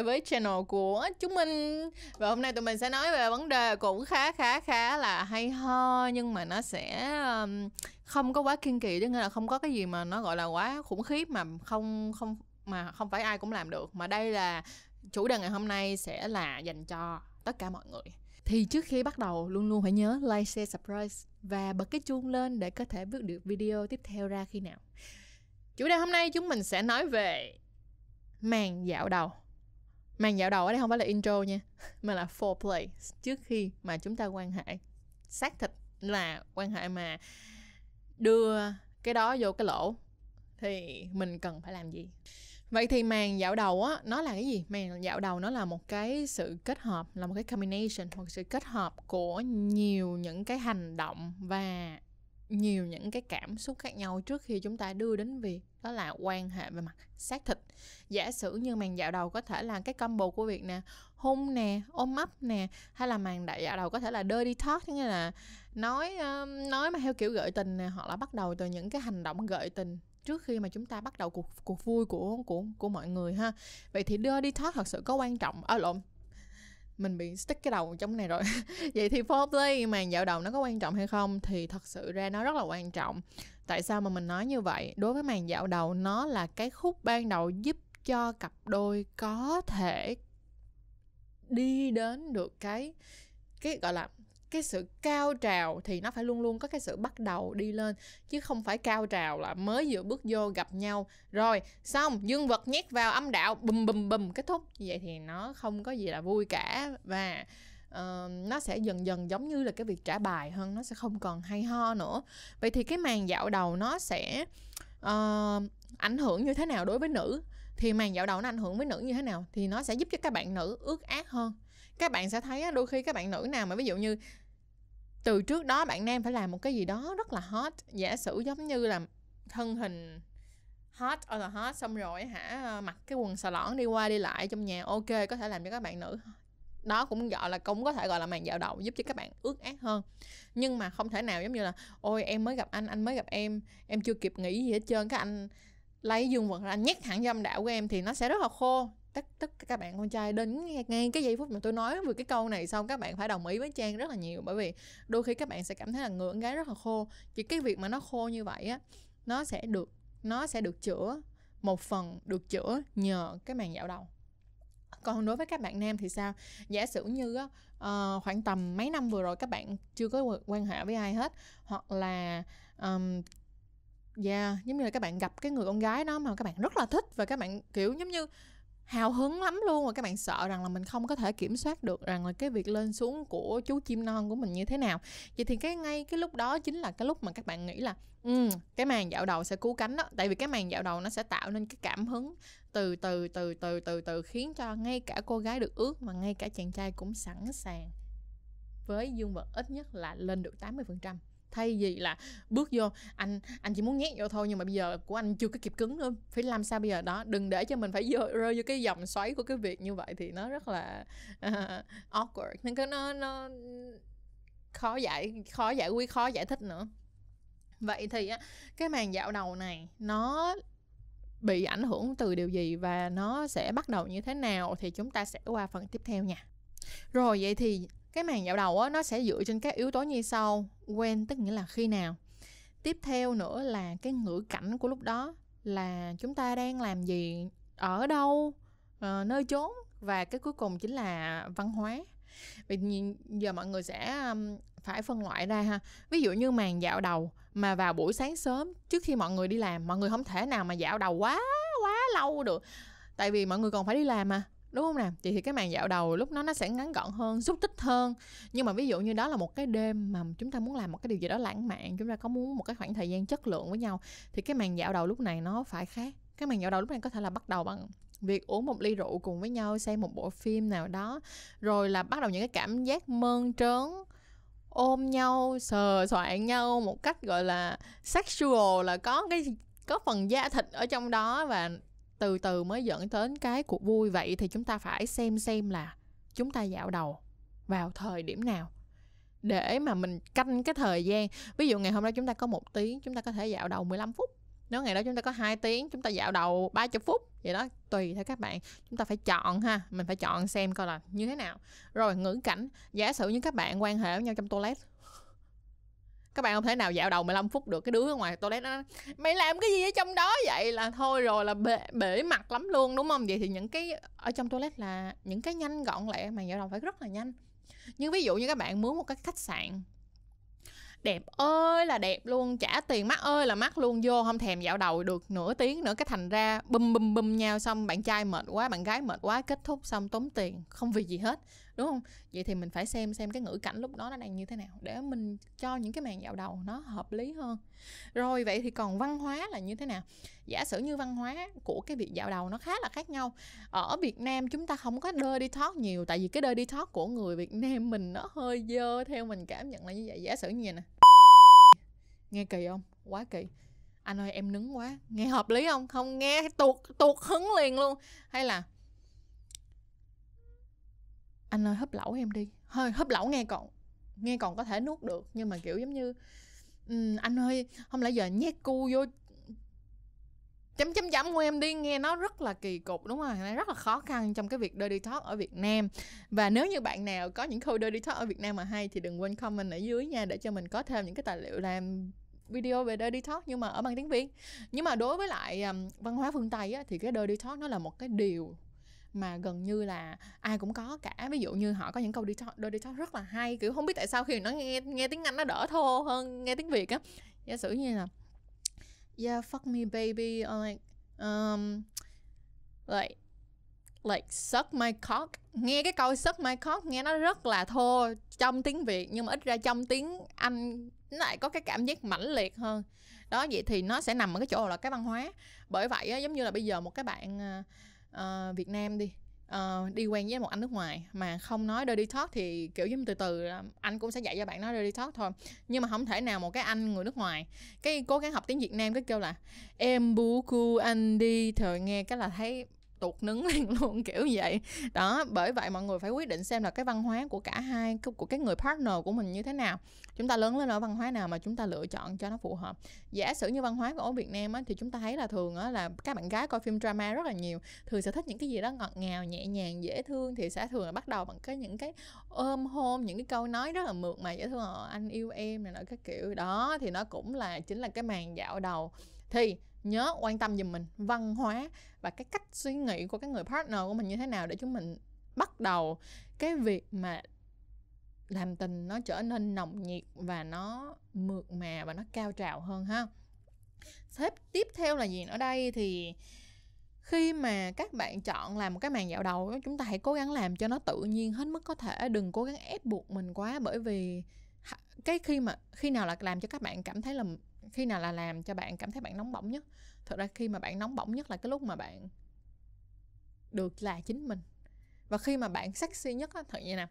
lại với channel của chúng mình. Và hôm nay tụi mình sẽ nói về vấn đề cũng khá khá khá là hay ho Nhưng mà nó sẽ um, không có quá kiên kỳ Tức là không có cái gì mà nó gọi là quá khủng khiếp Mà không không mà không phải ai cũng làm được. Mà đây là chủ đề ngày hôm nay sẽ là dành cho tất cả mọi người. Thì trước khi bắt đầu luôn luôn phải nhớ like, share, subscribe và bật cái chuông lên để có thể biết được video tiếp theo ra khi nào. Chủ đề hôm nay chúng mình sẽ nói về màn dạo đầu màn dạo đầu ở đây không phải là intro nha, mà là foreplay. Trước khi mà chúng ta quan hệ, xác thịt là quan hệ mà đưa cái đó vô cái lỗ, thì mình cần phải làm gì? Vậy thì màn dạo đầu á, nó là cái gì? Màn dạo đầu nó là một cái sự kết hợp, là một cái combination, một sự kết hợp của nhiều những cái hành động và nhiều những cái cảm xúc khác nhau trước khi chúng ta đưa đến việc đó là quan hệ về mặt xác thịt. Giả sử như màn dạo đầu có thể là cái combo của việc nè hôn nè ôm ấp nè hay là màn đại dạo đầu có thể là dirty talk như là nói nói mà theo kiểu gợi tình nè hoặc là bắt đầu từ những cái hành động gợi tình trước khi mà chúng ta bắt đầu cuộc cuộc vui của của của mọi người ha. Vậy thì dirty talk thật sự có quan trọng ở à, lộn mình bị stick cái đầu trong này rồi. Vậy thì foreplay màn dạo đầu nó có quan trọng hay không thì thật sự ra nó rất là quan trọng. Tại sao mà mình nói như vậy? Đối với màn dạo đầu, nó là cái khúc ban đầu giúp cho cặp đôi có thể đi đến được cái cái, gọi là cái sự cao trào thì nó phải luôn luôn có cái sự bắt đầu đi lên chứ không phải cao trào là mới vừa bước vô gặp nhau. Rồi xong dương vật nhét vào âm đạo bùm bùm bùm kết thúc. Như vậy thì nó không có gì là vui cả và uh, nó sẽ dần dần giống như là cái việc trả bài hơn nó sẽ không còn hay ho nữa. Vậy thì cái màn dạo đầu nó sẽ uh, ảnh hưởng như thế nào đối với nữ? Thì màn dạo đầu nó ảnh hưởng với nữ như thế nào? Thì nó sẽ giúp cho các bạn nữ ước ác hơn các bạn sẽ thấy đôi khi các bạn nữ nào mà ví dụ như từ trước đó bạn nam phải làm một cái gì đó rất là hot, giả sử giống như là thân hình hot or là hot xong rồi hả ờ, mặc cái quần xà lõn đi qua đi lại trong nhà, ok, có thể làm cho các bạn nữ đó cũng gọi là, cũng có thể gọi là màn dạo đầu giúp cho các bạn ước ác hơn. Nhưng mà không thể nào giống như là, ôi, em mới gặp anh anh mới gặp em em chưa kịp nghĩ gì hết trơn các anh lấy dương vật ra nhét thẳng dâm đạo của em thì nó sẽ rất là khô tất tất cả các bạn con trai đến ngay cái giây phút mà tôi nói về cái câu này xong các bạn phải đồng ý với trang rất là nhiều. Bởi vì đôi khi các bạn sẽ cảm thấy là người con gái rất là khô. Chỉ cái việc mà nó khô như vậy á nó sẽ được nó sẽ được chữa một phần được chữa nhờ cái màn dạo đầu. Còn đối với các bạn nam thì sao? Giả sử như á uh, khoảng tầm mấy năm vừa rồi các bạn chưa có quan hệ với ai hết hoặc là um, yeah giống như là các bạn gặp cái người con gái đó mà các bạn rất là thích và các bạn kiểu giống như hào hứng lắm luôn và các bạn sợ rằng là mình không có thể kiểm soát được rằng là cái việc lên xuống của chú chim non của mình như thế nào. Vậy thì cái ngay cái lúc đó chính là cái lúc mà các bạn nghĩ là ừ, cái màn dạo đầu sẽ cứu cánh đó. Tại vì cái màn dạo đầu nó sẽ tạo nên cái cảm hứng từ từ từ từ từ từ khiến cho ngay cả cô gái được ước mà ngay cả chàng trai cũng sẵn sàng. Với dương vật ít nhất là lên được 80% thay vì là bước vô anh anh chỉ muốn nhét vô thôi nhưng mà bây giờ của anh chưa có kịp cứng nữa. Phải làm sao bây giờ? Đó đừng để cho mình phải vô, rơi vô cái dòng xoáy của cái việc như vậy thì nó rất là uh, awkward. Nên cái nó nó khó giải khó giải quyết khó giải thích nữa. Vậy thì á cái màn dạo đầu này nó bị ảnh hưởng từ điều gì và nó sẽ bắt đầu như thế nào thì chúng ta sẽ qua phần tiếp theo nha. Rồi vậy thì cái màn dạo đầu á nó sẽ dựa trên các yếu tố như sau. When tức nghĩa là khi nào. Tiếp theo nữa là cái ngữ cảnh của lúc đó là chúng ta đang làm gì ở đâu uh, nơi chốn và cái cuối cùng chính là văn hóa. Vì giờ mọi người sẽ um, phải phân loại ra ha. Ví dụ như màn dạo đầu mà vào buổi sáng sớm trước khi mọi người đi làm mọi người không thể nào mà dạo đầu quá quá lâu được. Tại vì mọi người còn phải đi làm mà đúng không nào thì thì cái màn dạo đầu lúc đó nó sẽ ngắn gọn hơn, xúc tích hơn. Nhưng mà ví dụ như đó là một cái đêm mà chúng ta muốn làm một cái điều gì đó lãng mạn, chúng ta có muốn một cái khoảng thời gian chất lượng với nhau, thì cái màn dạo đầu lúc này nó phải khác. Cái màn dạo đầu lúc này có thể là bắt đầu bằng việc uống một ly rượu cùng với nhau, xem một bộ phim nào đó, rồi là bắt đầu những cái cảm giác mơn trớn, ôm nhau, sờ soạn nhau một cách, gọi là, sexual là có cái, có phần da thịt ở trong đó và từ từ mới dẫn đến cái cuộc vui. Vậy thì chúng ta phải xem xem là chúng ta dạo đầu vào thời điểm nào để mà mình canh cái thời gian. Ví dụ ngày hôm nay chúng ta có một tiếng, chúng ta có thể dạo đầu 15 phút. Nếu ngày đó chúng ta có 2 tiếng, chúng ta dạo đầu 30 phút. Vậy đó, tùy theo các bạn. Chúng ta phải chọn ha, mình phải chọn xem coi là như thế nào. Rồi ngữ cảnh, giả sử như các bạn quan hệ với nhau trong toilet các bạn không thể nào dạo đầu 15 phút được cái đứa ở ngoài toilet nó mày làm cái gì ở trong đó vậy? Là thôi rồi là bể, bể mặt lắm luôn đúng không? Vậy thì những cái ở trong toilet là những cái nhanh gọn lẹ mà dạo đầu phải rất là nhanh. Nhưng ví dụ như các bạn muốn một cái khách sạn đẹp ơi là đẹp luôn trả tiền mắc ơi là mắc luôn vô không thèm dạo đầu được nửa tiếng nữa cái thành ra bum bum bum nhau xong bạn trai mệt quá bạn gái mệt quá kết thúc xong tốn tiền không vì gì hết đúng không? Vậy thì mình phải xem xem cái ngữ cảnh lúc đó nó đang như thế nào để mình cho những cái màn dạo đầu nó hợp lý hơn. Rồi, vậy thì còn văn hóa là như thế nào? Giả sử như văn hóa của cái việc dạo đầu nó khá là khác nhau. Ở Việt Nam chúng ta không có đi thoát nhiều, tại vì cái đi thoát của người Việt Nam mình nó hơi dơ, theo mình cảm nhận là như vậy. Giả sử như vậy nè. Nghe kỳ không? Quá kỳ. Anh ơi, em nứng quá. Nghe hợp lý không? Không, nghe tuột tuột hứng liền luôn. Hay là anh ơi hấp lẩu em đi. Hơi hấp lẩu nghe còn nghe còn có thể nuốt được nhưng mà kiểu giống như um, anh ơi không lẽ giờ nhét cu vô chấm chấm chấm của em đi nghe nó rất là kỳ cục đúng không rất là khó khăn trong cái việc dirty talk ở Việt Nam. Và nếu như bạn nào có những câu dirty talk ở Việt Nam mà hay thì đừng quên comment ở dưới nha để cho mình có thêm những cái tài liệu làm video về dirty talk nhưng mà ở bằng tiếng Việt. Nhưng mà đối với lại um, văn hóa phương Tây á, thì cái dirty talk nó là một cái điều mà gần như là ai cũng có cả. Ví dụ như họ có những câu đi talk, đi talk rất là hay kiểu không biết tại sao khi nó nghe nghe tiếng Anh nó đỡ thô hơn nghe tiếng Việt á. Giả sử như là yeah fuck me baby or like um like like suck my cock. Nghe cái câu suck my cock nghe nó rất là thô trong tiếng việt nhưng mà ít ra trong tiếng anh nó lại có cái cảm giác mãnh liệt hơn. Đó vậy thì nó sẽ nằm ở cái chỗ là cái văn hóa. Bởi vậy á, giống như là bây giờ một cái bạn à, uh, Việt Nam đi. Uh, đi quen với một anh nước ngoài mà không nói dirty talk thì kiểu giống từ từ anh cũng sẽ dạy cho bạn nói dirty talk thôi. Nhưng mà không thể nào một cái anh người nước ngoài cái cố gắng học tiếng Việt Nam cái kêu là em bú cu anh đi thời nghe cái là thấy tuột nứng liền luôn kiểu vậy. Đó bởi vậy mọi người phải quyết định xem là cái văn hóa của cả hai của cái người partner của mình như thế nào. Chúng ta lớn lên ở văn hóa nào mà chúng ta lựa chọn cho nó phù hợp. Giả sử như văn hóa của Việt Nam á, thì chúng ta thấy là thường á, là các bạn gái coi phim drama rất là nhiều thường sẽ thích những cái gì đó ngọt ngào nhẹ nhàng dễ thương thì sẽ thường là bắt đầu bằng cái những cái ôm hôn những cái câu nói rất là mượt mà dễ thương ờ, anh yêu em này nọ các kiểu. Đó thì nó cũng là chính là cái màn dạo đầu. Thì nhớ quan tâm giùm mình, văn hóa và cái cách suy nghĩ của cái người partner của mình như thế nào để chúng mình bắt đầu cái việc mà làm tình nó trở nên nồng nhiệt và nó mượt mà và nó cao trào hơn ha. Thế tiếp theo là gì ở đây? Thì khi mà các bạn chọn làm một cái màn dạo đầu, chúng ta hãy cố gắng làm cho nó tự nhiên hết mức có thể, đừng cố gắng ép buộc mình quá bởi vì cái khi mà, khi nào là làm cho các bạn cảm thấy là khi nào là làm cho bạn cảm thấy bạn nóng bỏng nhất? Thật ra khi mà bạn nóng bỏng nhất là cái lúc mà bạn được là chính mình. Và khi mà bạn sexy nhất á thật vậy nè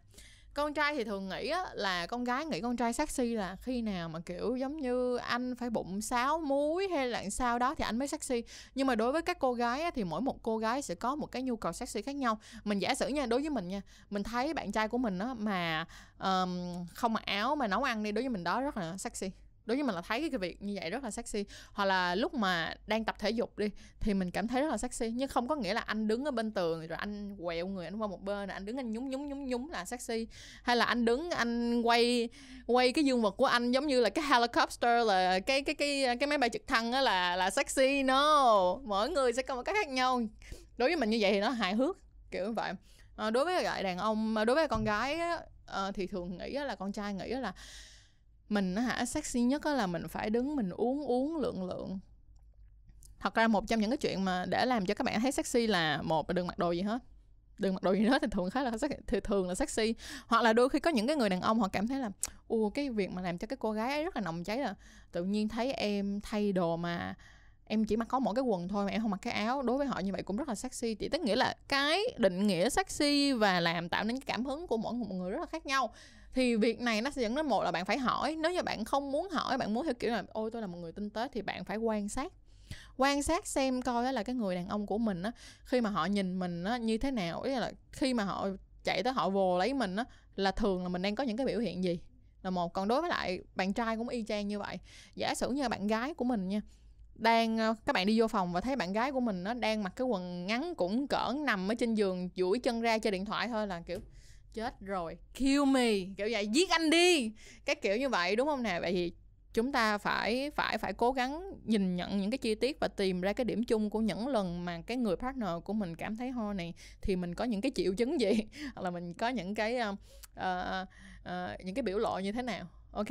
con trai thì thường nghĩ á, là con gái nghĩ con trai sexy là khi nào mà kiểu giống như anh phải bụng sáo muối hay là sao đó thì anh mới sexy. Nhưng mà đối với các cô gái á, thì mỗi một cô gái sẽ có một cái nhu cầu sexy khác nhau. Mình giả sử nha đối với mình nha mình thấy bạn trai của mình á mà um, không mặc áo mà nấu ăn đi đối với mình đó rất là sexy đối với mình là thấy cái việc như vậy rất là sexy. Hoặc là lúc mà đang tập thể dục đi thì mình cảm thấy rất là sexy. Nhưng không có nghĩa là anh đứng ở bên tường rồi anh quẹo người anh qua một bên rồi anh đứng anh nhúng nhúng nhúng nhúng là sexy. Hay là anh đứng anh quay quay cái dương vật của anh giống như là cái helicopter là cái cái cái cái máy bay trực thăng á là là sexy. No mỗi người sẽ có một cách khác nhau. Đối với mình như vậy thì nó hài hước kiểu như vậy. À, đối với lại đàn ông ờ, đối với con gái á, à, thì thường nghĩ là con trai nghĩ là mình hả sexy nhất là mình phải đứng mình uống uống lượng lượng. Thật ra một trong những cái chuyện mà để làm cho các bạn thấy sexy là một là đừng mặc đồ gì hết. Đừng mặc đồ gì hết thì thường khá là sexy, thì thường là sexy. Hoặc là đôi khi có những cái người đàn ông họ cảm thấy là u cái việc mà làm cho cái cô gái ấy rất là nồng cháy là tự nhiên thấy em thay đồ mà em chỉ mặc có một cái quần thôi mà em không mặc cái áo. Đối với họ như vậy cũng rất là sexy. Thì tức nghĩa là cái định nghĩa sexy và làm tạo nên cái cảm hứng của mỗi một người rất là khác nhau thì việc này nó sẽ dẫn đến một là bạn phải hỏi, nếu như bạn không muốn hỏi, bạn muốn theo kiểu là, ôi, tôi là một người tinh tế, thì bạn phải quan sát. Quan sát xem coi là cái người đàn ông của mình á, khi mà họ nhìn mình á như thế nào, ý là khi mà họ chạy tới họ vồ lấy mình á, là thường là mình đang có những cái biểu hiện gì? Là một, còn đối với lại bạn trai cũng y chang như vậy. Giả sử như bạn gái của mình nha, đang ờ, các bạn đi vô phòng và thấy bạn gái của mình nó đang mặc cái quần ngắn cũng cỡ nằm ở trên giường duỗi chân ra chơi điện thoại thôi là kiểu chết rồi. Kill me. Kiểu vậy giết anh đi. Cái kiểu như vậy đúng không nè? Vậy thì chúng ta phải phải phải cố gắng nhìn nhận những cái chi tiết và tìm ra cái điểm chung của những lần mà cái người partner của mình cảm thấy ho này. Thì mình có những cái triệu chứng gì? Hoặc là mình có những cái uh, uh, uh, những cái biểu lộ như thế nào? Ok?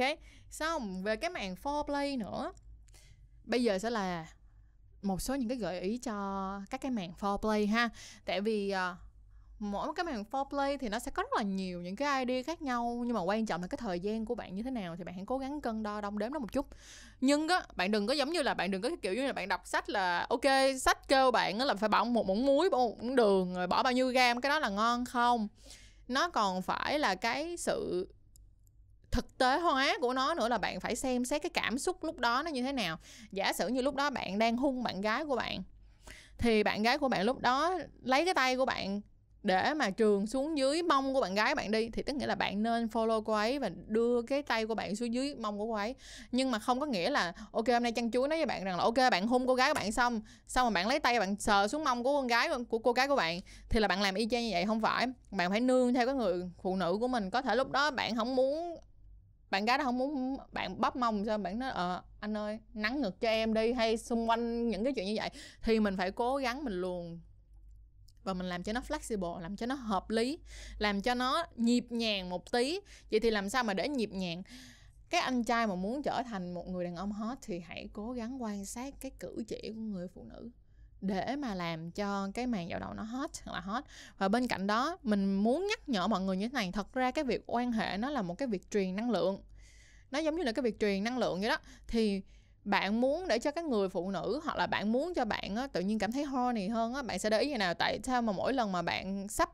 Xong về cái màn foreplay nữa. Bây giờ sẽ là một số những cái gợi ý cho các cái màn foreplay ha. Tại vì uh, mỗi cái màn foreplay thì nó sẽ có rất là nhiều những cái idea khác nhau, nhưng mà quan trọng là cái thời gian của bạn như thế nào thì bạn hãy cố gắng cân đo đong đếm nó một chút. Nhưng á, bạn đừng có giống như là bạn đừng có cái kiểu như là bạn đọc sách là, ok, sách kêu bạn là phải bỏ một muỗng muối, bỏ một muỗng đường rồi bỏ bao nhiêu gam cái đó là ngon không? Nó còn phải là cái sự thực tế hóa của nó nữa là bạn phải xem xét cái cảm xúc lúc đó nó như thế nào. Giả sử như lúc đó bạn đang hung bạn gái của bạn, thì bạn gái của bạn lúc đó lấy cái tay của bạn để mà trường xuống dưới mông của bạn gái bạn đi, thì tức nghĩa là bạn nên follow cô ấy và đưa cái tay của bạn xuống dưới mông của cô ấy. Nhưng mà không có nghĩa là, ok, hôm nay chăn chuối nói với bạn rằng là, ok, bạn hôn cô gái của bạn xong xong mà bạn lấy tay bạn sờ xuống mông của con gái của cô gái của bạn. Thì là bạn làm y chang như vậy, không phải. Bạn phải nương theo cái người phụ nữ của mình. Có thể lúc đó bạn không muốn, bạn gái đó không muốn bạn bắp mông sao bạn nói ờ anh ơi, nắng ngực cho em đi. Hay xung quanh những cái chuyện như vậy. Thì mình phải cố gắng mình luồn và mình làm cho nó flexible, làm cho nó hợp lý, làm cho nó nhịp nhàng một tí. Vậy thì làm sao mà để nhịp nhàng? Cái anh trai mà muốn trở thành một người đàn ông hot thì hãy cố gắng quan sát cái cử chỉ của người phụ nữ để mà làm cho cái màn dạo đầu nó hot hoặc là hot. Và bên cạnh đó, mình muốn nhắc nhở mọi người như thế này, thật ra cái việc quan hệ nó là một cái việc truyền năng lượng. Nó giống như là cái việc truyền năng lượng vậy đó. Thì bạn muốn để cho các người phụ nữ hoặc là bạn muốn cho bạn á, tự nhiên cảm thấy horny hơn á, bạn sẽ để ý như nào? Tại sao mà mỗi lần mà bạn sắp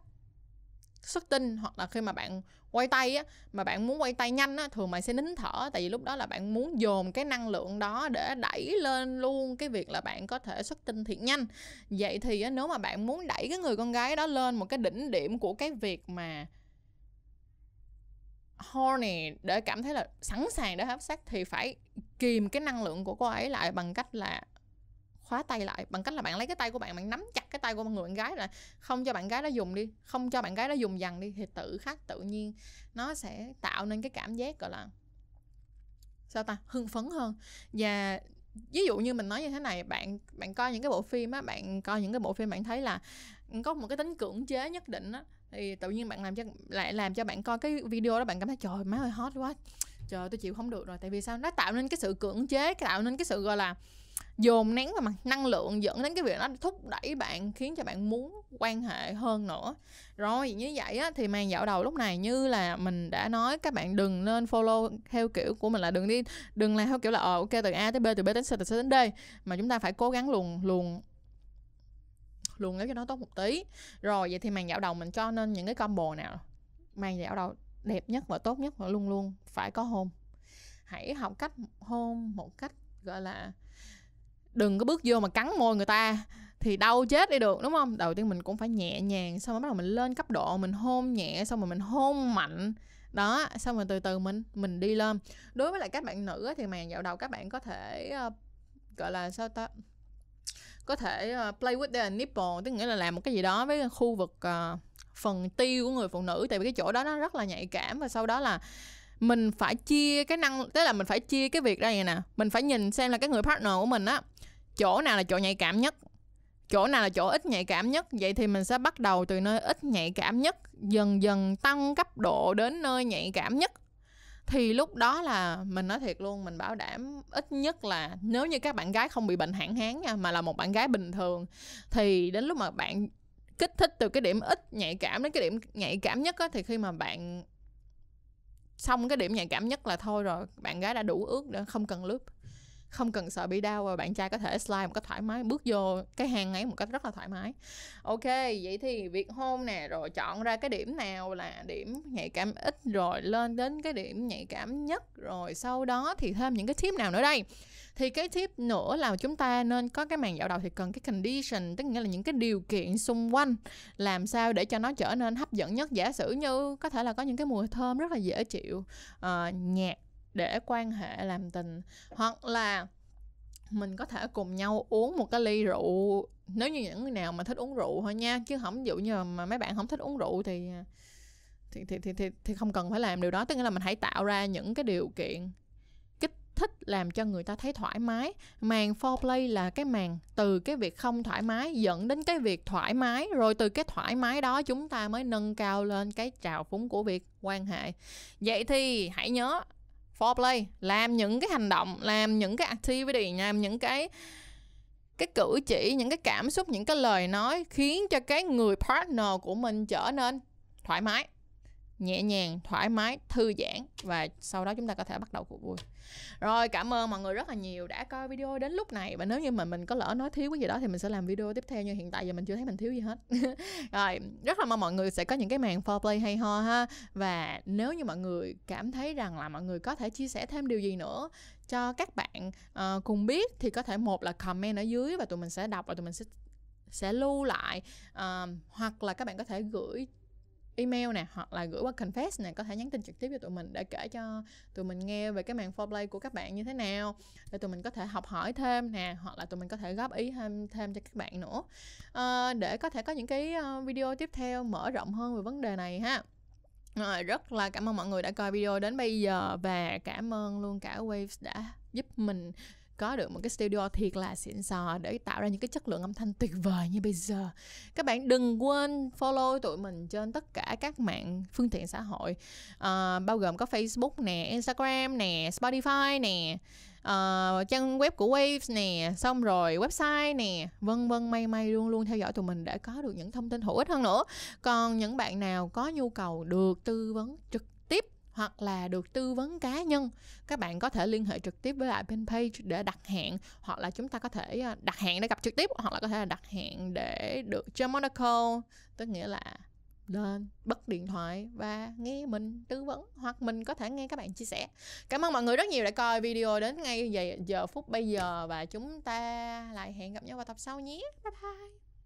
xuất tinh hoặc là khi mà bạn quay tay á mà bạn muốn quay tay nhanh á thường mày sẽ nín thở tại vì lúc đó là bạn muốn dồn cái năng lượng đó để đẩy lên luôn cái việc là bạn có thể xuất tinh thiệt nhanh. Vậy thì á, nếu mà bạn muốn đẩy cái người con gái đó lên một cái đỉnh điểm của cái việc mà horny để cảm thấy là sẵn sàng để hấp sắc thì phải kìm cái năng lượng của cô ấy lại bằng cách là khóa tay lại, bằng cách là bạn lấy cái tay của bạn bạn nắm chặt cái tay của người bạn gái là không cho bạn gái đó dùng đi, không cho bạn gái đó dùng dần đi, thì tự khắc tự nhiên nó sẽ tạo nên cái cảm giác, gọi là, sao ta, hưng phấn hơn. Và ví dụ như mình nói như thế này, bạn bạn coi những cái bộ phim á, bạn coi những cái bộ phim bạn thấy là có một cái tính cưỡng chế nhất định á, thì tự nhiên bạn làm cho, lại làm cho bạn coi cái video đó, bạn cảm thấy, trời má ơi, hot quá trời tôi chịu không được rồi. Tại vì sao? Nó tạo nên cái sự cưỡng chế tạo nên cái sự, gọi là, dồn nén vào mặt năng lượng, dẫn đến cái việc nó thúc đẩy bạn, khiến cho bạn muốn quan hệ hơn nữa. Rồi, như vậy á, thì màn dạo đầu lúc này như là mình đã nói, các bạn đừng nên follow theo kiểu của mình là đừng đi, đừng làm theo kiểu là ờ ok, từ a tới b, từ b đến c, từ c đến d. Mà chúng ta phải cố gắng luồn luồn luồn nếu cho nó tốt một tí. Rồi, vậy thì màn dạo đầu mình cho nên những cái combo nào? Màn dạo đầu đẹp nhất và tốt nhất và luôn luôn phải có hôn. Hãy học cách hôn một cách gọi là đừng có bước vô mà cắn môi người ta thì đau chết đi được đúng không? Đầu tiên mình cũng phải nhẹ nhàng xong rồi bắt đầu mình lên cấp độ mình hôn nhẹ xong rồi mình hôn mạnh. Đó xong rồi từ từ mình mình đi lên. Đối với lại các bạn nữ thì màn dạo đầu các bạn có thể uh, gọi là sao ta? Có thể uh, play with the nipple tức nghĩa là làm một cái gì đó với khu vực uh, phần tiêu của người phụ nữ, tại vì cái chỗ đó nó rất là nhạy cảm và sau đó là mình phải chia cái năng, tức là mình phải chia cái việc ra này nè. Mình phải nhìn xem là cái người partner của mình á, chỗ nào là chỗ nhạy cảm nhất, chỗ nào là chỗ ít nhạy cảm nhất. Vậy thì mình sẽ bắt đầu từ nơi ít nhạy cảm nhất, dần dần tăng cấp độ đến nơi nhạy cảm nhất. Thì lúc đó là mình nói thiệt luôn, mình bảo đảm ít nhất là nếu như các bạn gái không bị bệnh hạn hán nha, mà là một bạn gái bình thường, thì đến lúc mà bạn kích thích từ cái điểm ít nhạy cảm đến cái điểm nhạy cảm nhất á, thì khi mà bạn xong cái điểm nhạy cảm nhất là thôi rồi, bạn gái đã đủ ước để không cần lướt không cần sợ bị đau và bạn trai có thể slide một cách thoải mái bước vô cái hang ấy một cách rất là thoải mái. Ok vậy thì việc hôn nè rồi chọn ra cái điểm nào là điểm nhạy cảm ít rồi lên đến cái điểm nhạy cảm nhất rồi sau đó thì thêm những cái tip nào nữa đây? Thì cái tip nữa là chúng ta nên có cái màn dạo đầu thì cần cái condition tức nghĩa là những cái điều kiện xung quanh làm sao để cho nó trở nên hấp dẫn nhất. Giả sử như có thể là có những cái mùi thơm rất là dễ chịu ờ, uh, nhạc để quan hệ làm tình hoặc là mình có thể cùng nhau uống một cái ly rượu nếu như những người nào mà thích uống rượu thôi nha chứ không ví dụ như mà mấy bạn không thích uống rượu thì à, thì thì thì thì, thì không cần phải làm điều đó. Tức là mình hãy tạo ra những cái điều kiện kích thích làm cho người ta thấy thoải mái. Màn foreplay là cái màn từ cái việc không thoải mái dẫn đến cái việc thoải mái rồi từ cái thoải mái đó chúng ta mới nâng cao lên cái trào phúng của việc quan hệ. Vậy thì hãy nhớ foreplay, làm những cái hành động, làm những cái activity, làm những cái cái cử chỉ, những cái cảm xúc, những cái lời nói khiến cho cái người partner của mình trở nên thoải mái nhẹ nhàng thoải mái thư giãn và sau đó chúng ta có thể bắt đầu cuộc vui. Rồi cảm ơn mọi người rất là nhiều đã coi video đến lúc này. Và nếu như mà mình có lỡ nói thiếu cái gì đó thì mình sẽ làm video tiếp theo nhưng hiện tại giờ mình chưa thấy mình thiếu gì hết. Rồi rất là mong mọi người sẽ có những cái màn foreplay hay ho ha. Và nếu như mọi người cảm thấy rằng là mọi người có thể chia sẻ thêm điều gì nữa cho các bạn uh, cùng biết thì có thể một là comment ở dưới và tụi mình sẽ đọc và tụi mình sẽ sẽ lưu lại. Uh, hoặc là các bạn có thể gửi email nè hoặc là gửi qua confess nè có thể nhắn tin trực tiếp cho tụi mình để kể cho tụi mình nghe về cái màn foreplay của các bạn như thế nào. Để tụi mình có thể học hỏi thêm nè hoặc là tụi mình có thể góp ý thêm thêm cho các bạn nữa. À, để có thể có những cái ờ, video tiếp theo mở rộng hơn về vấn đề này ha. Rồi, rất là cảm ơn mọi người đã coi video đến bây giờ và cảm ơn luôn cả Waves đã giúp mình có được một cái studio thiệt là xịn sò để tạo ra những cái chất lượng âm thanh tuyệt vời như bây giờ. Các bạn đừng quên follow tụi mình trên tất cả các mạng phương tiện xã hội uh, bao gồm có Facebook nè Instagram nè Spotify nè uh, trang web của Waves nè xong rồi website nè vân vân may may luôn luôn theo dõi tụi mình để có được những thông tin hữu ích hơn nữa. Còn những bạn nào có nhu cầu được tư vấn trực hoặc là được tư vấn cá nhân các bạn có thể liên hệ trực tiếp với lại bên page để đặt hẹn hoặc là chúng ta có thể à, đặt hẹn để gặp trực tiếp hoặc là có thể là đặt hẹn để được cho Monaco. Tức nghĩa là lên bắt điện thoại và nghe mình tư vấn hoặc mình có thể nghe các bạn chia sẻ. Cảm ơn mọi người rất nhiều đã coi video đến ngay giờ, giờ phút bây giờ và chúng ta lại hẹn gặp nhau vào tập sau nhé. Bye bye!